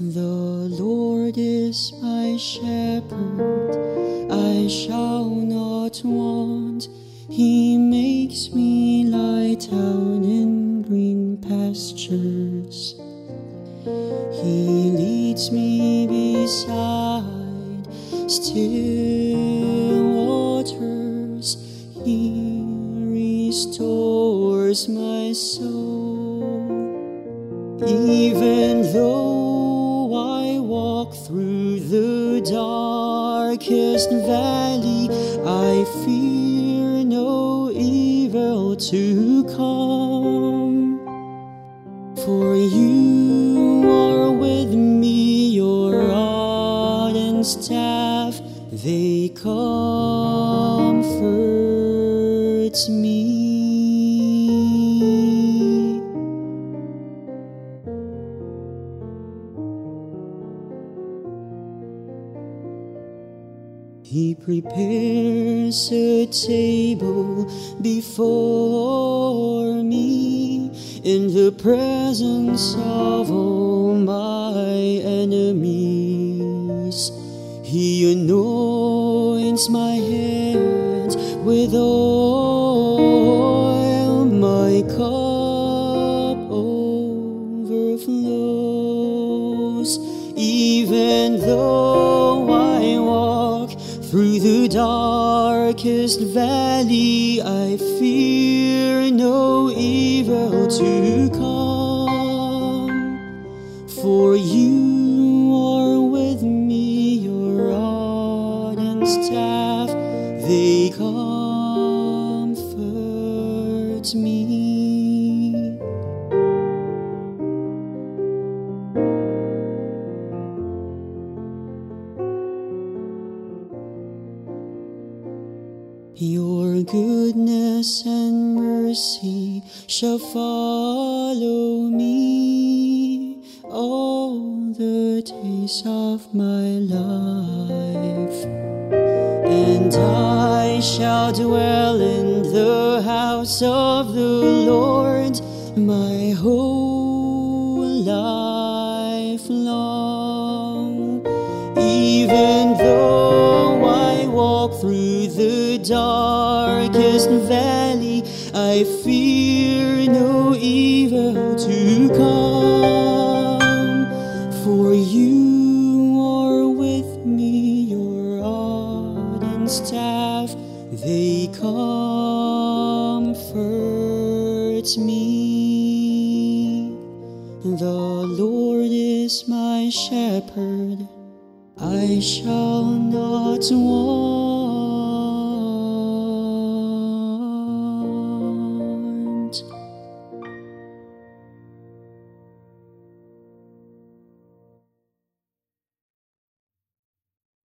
Lord is my shepherd, I shall not want. He makes me lie down in green pastures. He leads me beside still waters. He restores my soul. Even though walk through the darkest valley, I fear no evil to come. For you are with me, your rod and staff, they comfort me. He prepares a table before me in the presence of all my enemies. He anoints my hands with oil, through the darkest valley, I fear no evil to come. For you are with me, your rod and staff, they comfort me. Your goodness and mercy shall follow me all the days of my life, and I shall dwell in the house of the Lord my whole life long. Even though I walk through the darkest valley, I fear no evil to come. For you are with me, your rod and staff, they comfort me. The Lord is my shepherd, I shall not want.